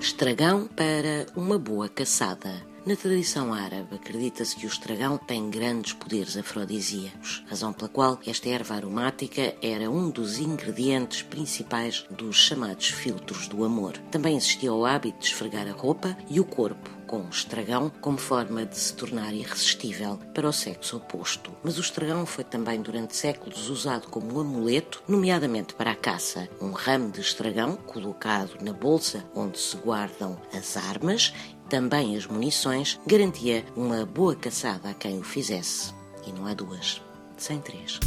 estragão para uma boa caçada. Na tradição árabe, acredita-se que o estragão tem grandes poderes afrodisíacos, razão pela qual esta erva aromática era um dos ingredientes principais dos chamados filtros do amor. Também existia o hábito de esfregar a roupa e o corpo com o estragão como forma de se tornar irresistível para o sexo oposto. Mas o estragão foi também durante séculos usado como um amuleto, nomeadamente para a caça. Um ramo de estragão colocado na bolsa onde se guardam as armas também as munições, garantia uma boa caçada a quem o fizesse. E não há duas, sem três.